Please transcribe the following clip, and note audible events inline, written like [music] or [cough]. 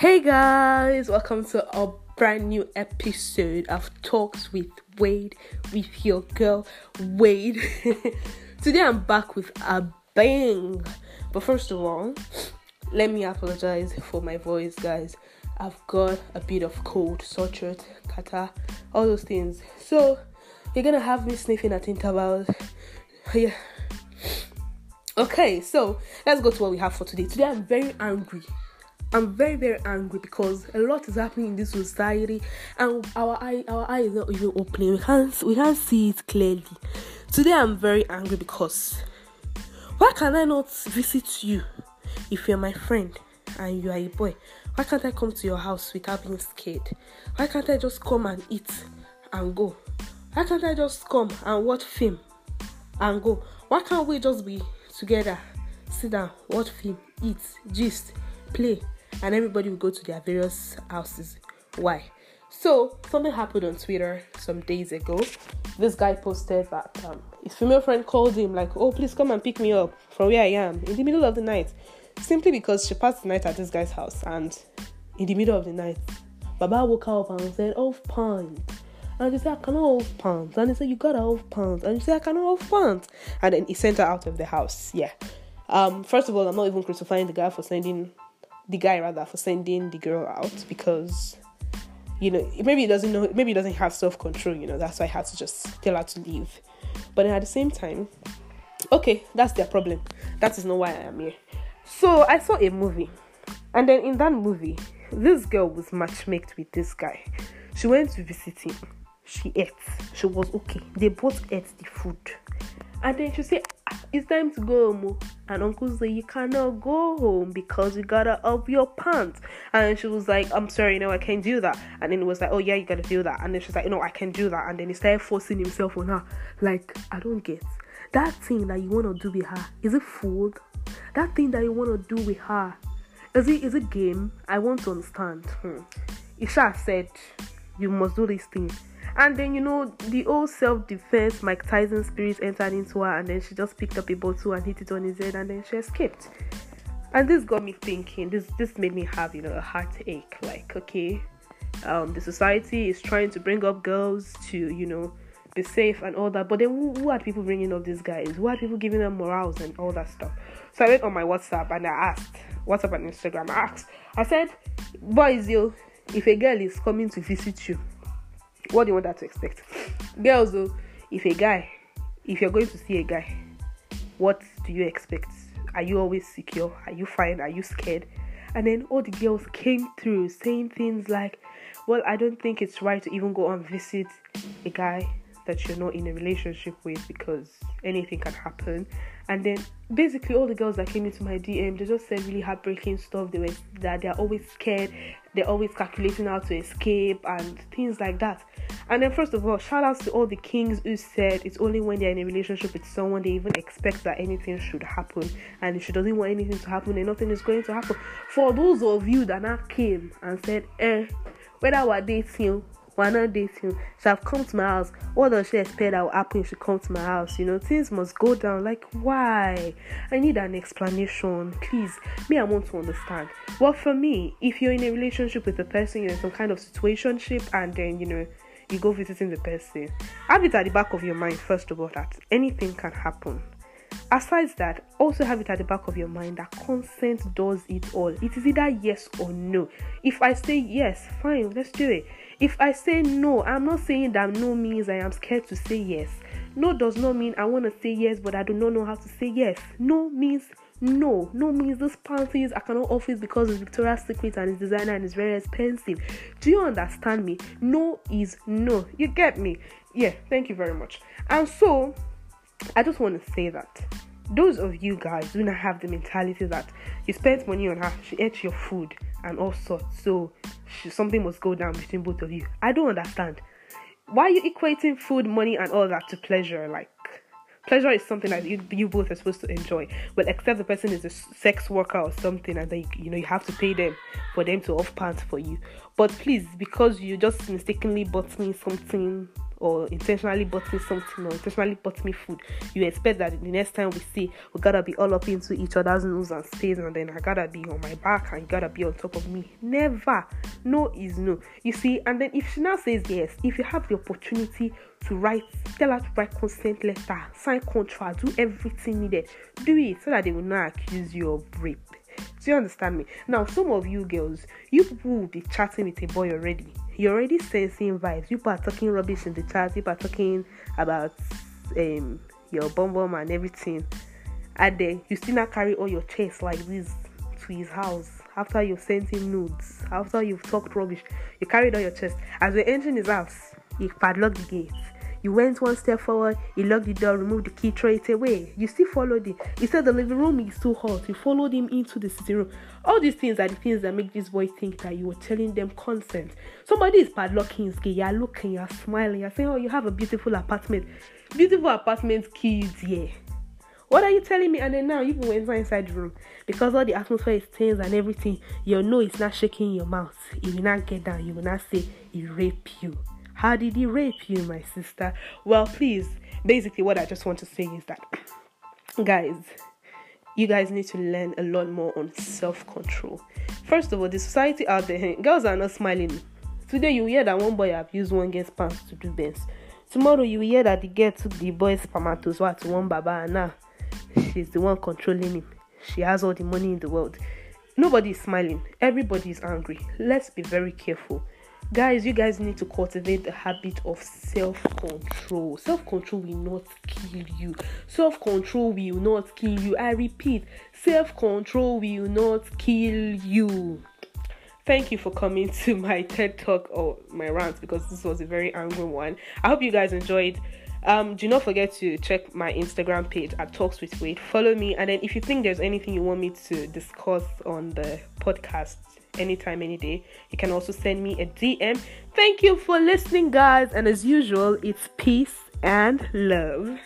Hey guys, welcome to a brand new episode of Talks with Wade with your girl Wade. [laughs] Today I'm back with a bang. But first of all, let me apologize for my voice, guys. I've got a bit of cold, sore throat, kata, all those things. So you're gonna have me sniffing at intervals. Yeah. Okay, so let's go to what we have for today. Today I'm very angry. I'm very very angry because a lot is happening in this society and our eye our eye is not even opening. We can't we can't see it clearly. Today I'm very angry because why can I not visit you if you're my friend and you are a boy? Why can't I come to your house without being scared? Why can't I just come and eat and go? Why can't I just come and watch film and go? Why can't we just be together, sit down, watch film, eat, gist, play, and everybody will go to their various houses? Why? So something happened on Twitter some days ago. This guy posted that um, his female friend called him like, "Oh, please come and pick me up from where I am in the middle of the night," simply because she passed the night at this guy's house, and in the middle of the night, Baba woke up and said, "Oh, pond." And he said, I cannot hold pants. And he said, You gotta hold pants. And he said, I cannot hold pants. And then he sent her out of the house. Yeah. Um, first of all, I'm not even crucifying the guy for sending the guy rather for sending the girl out because you know, maybe he doesn't know maybe he doesn't have self control, you know, that's why I had to just tell her to leave. But at the same time, okay, that's their problem. That is not why I am here. So I saw a movie, and then in that movie, this girl was matchmaked with this guy. She went to visit him she ate. She was okay. They both ate the food. And then she said, It's time to go home. oh." And uncle said, You cannot go home because you gotta up your pants. And she was like, I'm sorry, no, I can't do that. And then it was like, Oh, yeah, you gotta do that. And then she's like, No, I can do that. And then he started forcing himself on her. Like, I don't get that thing that you wanna do with her. Is it food? That thing that you wanna do with her. Is it is it game? I want to understand. Hmm. Isha said, You must do this thing. And then you know the old self-defense Mike Tyson spirit entered into her, and then she just picked up a bottle and hit it on his head, and then she escaped. And this got me thinking. This this made me have you know a heartache. Like okay, um, the society is trying to bring up girls to you know be safe and all that, but then who, who are people bringing up these guys? Who are people giving them morals and all that stuff? So I went on my WhatsApp and I asked WhatsApp and Instagram. I asked. I said, boys, yo, if a girl is coming to visit you what do you want her to expect? Girls, though, if a guy, if you're going to see a guy, what do you expect? Are you always secure? Are you fine? Are you scared? And then all the girls came through saying things like, Well, I don't think it's right to even go and visit a guy that you're not in a relationship with because anything can happen. And then basically all the girls that came into my DM, they just said really heartbreaking stuff. They were that they're always scared, they're always calculating how to escape and things like that. And then first of all, shout outs to all the kings who said it's only when they're in a relationship with someone they even expect that anything should happen. And if she doesn't want anything to happen, then nothing is going to happen. For those of you that now came and said, eh, whether we're dating we're not dating. Have come to my house. What does she expect that will happen if she comes to my house? You know, things must go down. Like, why? I need an explanation. Please. Me, I want to understand. Well, for me, if you're in a relationship with a person, you're in some kind of situationship, and then, you know, you go visiting the person, have it at the back of your mind, first of all, that anything can happen. Aside that, also have it at the back of your mind that consent does it all. It is either yes or no. If I say yes, fine, let's do it. If I say no, I'm not saying that no means I am scared to say yes. No does not mean I want to say yes, but I do not know how to say yes. No means no. No means this panties I cannot offer it because it's Victoria's Secret and it's designer and it's very expensive. Do you understand me? No is no. You get me? Yeah, thank you very much. And so, I just want to say that those of you guys do not have the mentality that you spent money on her, she ate your food and all sorts, so she, something must go down between both of you. I don't understand. Why are you equating food, money, and all that to pleasure? Like, pleasure is something that you, you both are supposed to enjoy. Well, except the person is a sex worker or something, and then you, you know you have to pay them for them to off pants for you. But please, because you just mistakenly bought me something or intentionally bought me something or intentionally bought me food, you expect that the next time we see, we gotta be all up into each other's nose and space, and then I gotta be on my back and you gotta be on top of me. Never. No is no. You see, and then if she now says yes, if you have the opportunity to write, tell her to write consent letter, sign contract, do everything needed, do it so that they will not accuse you of rape. Do you understand me? Now, some of you girls, you people will be chatting with a boy already you're already sensing vibes. People are talking rubbish in the chat. People are talking about um your bum bum and everything. And then you still not carry all your chest like this to his house after you've sent him nudes, after you've talked rubbish. You carried all your chest. As you're entering his house, you padlock the gate. You went one step forward, you locked the door, removed the key, it away. You still followed him. He said the living room is too hot. You followed him into the sitting room. All these things are the things that make this boy think that you were telling them consent. Somebody is padlocking his gate. You're looking, you're smiling, you're saying, Oh, you have a beautiful apartment. Beautiful apartment kids, yeah. What are you telling me? And then now you went inside the room because all the atmosphere is tense and everything. Your nose is not shaking your mouth. You will not get down. You will not say he rape you. How did he rape you, my sister? Well, please, basically, what I just want to say is that, guys, you guys need to learn a lot more on self control. First of all, the society out there, girls are not smiling. Today, you hear that one boy abused one girl's pants to do best. Tomorrow, you hear that the girl took the boy's spermatozoa to one baba, and now she's the one controlling him. She has all the money in the world. Nobody is smiling, everybody is angry. Let's be very careful guys you guys need to cultivate the habit of self-control. Self-control will not kill you. Self-control will not kill you. I repeat self-control will not kill you. Thank you for coming to my [laughs] ted talk or my rant because this was a very angry one. I hope you guys enjoyed um, do not forget to check my Instagram page at Talks with Wade. Follow me, and then if you think there's anything you want me to discuss on the podcast, anytime, any day. You can also send me a DM. Thank you for listening, guys. And as usual, it's peace and love.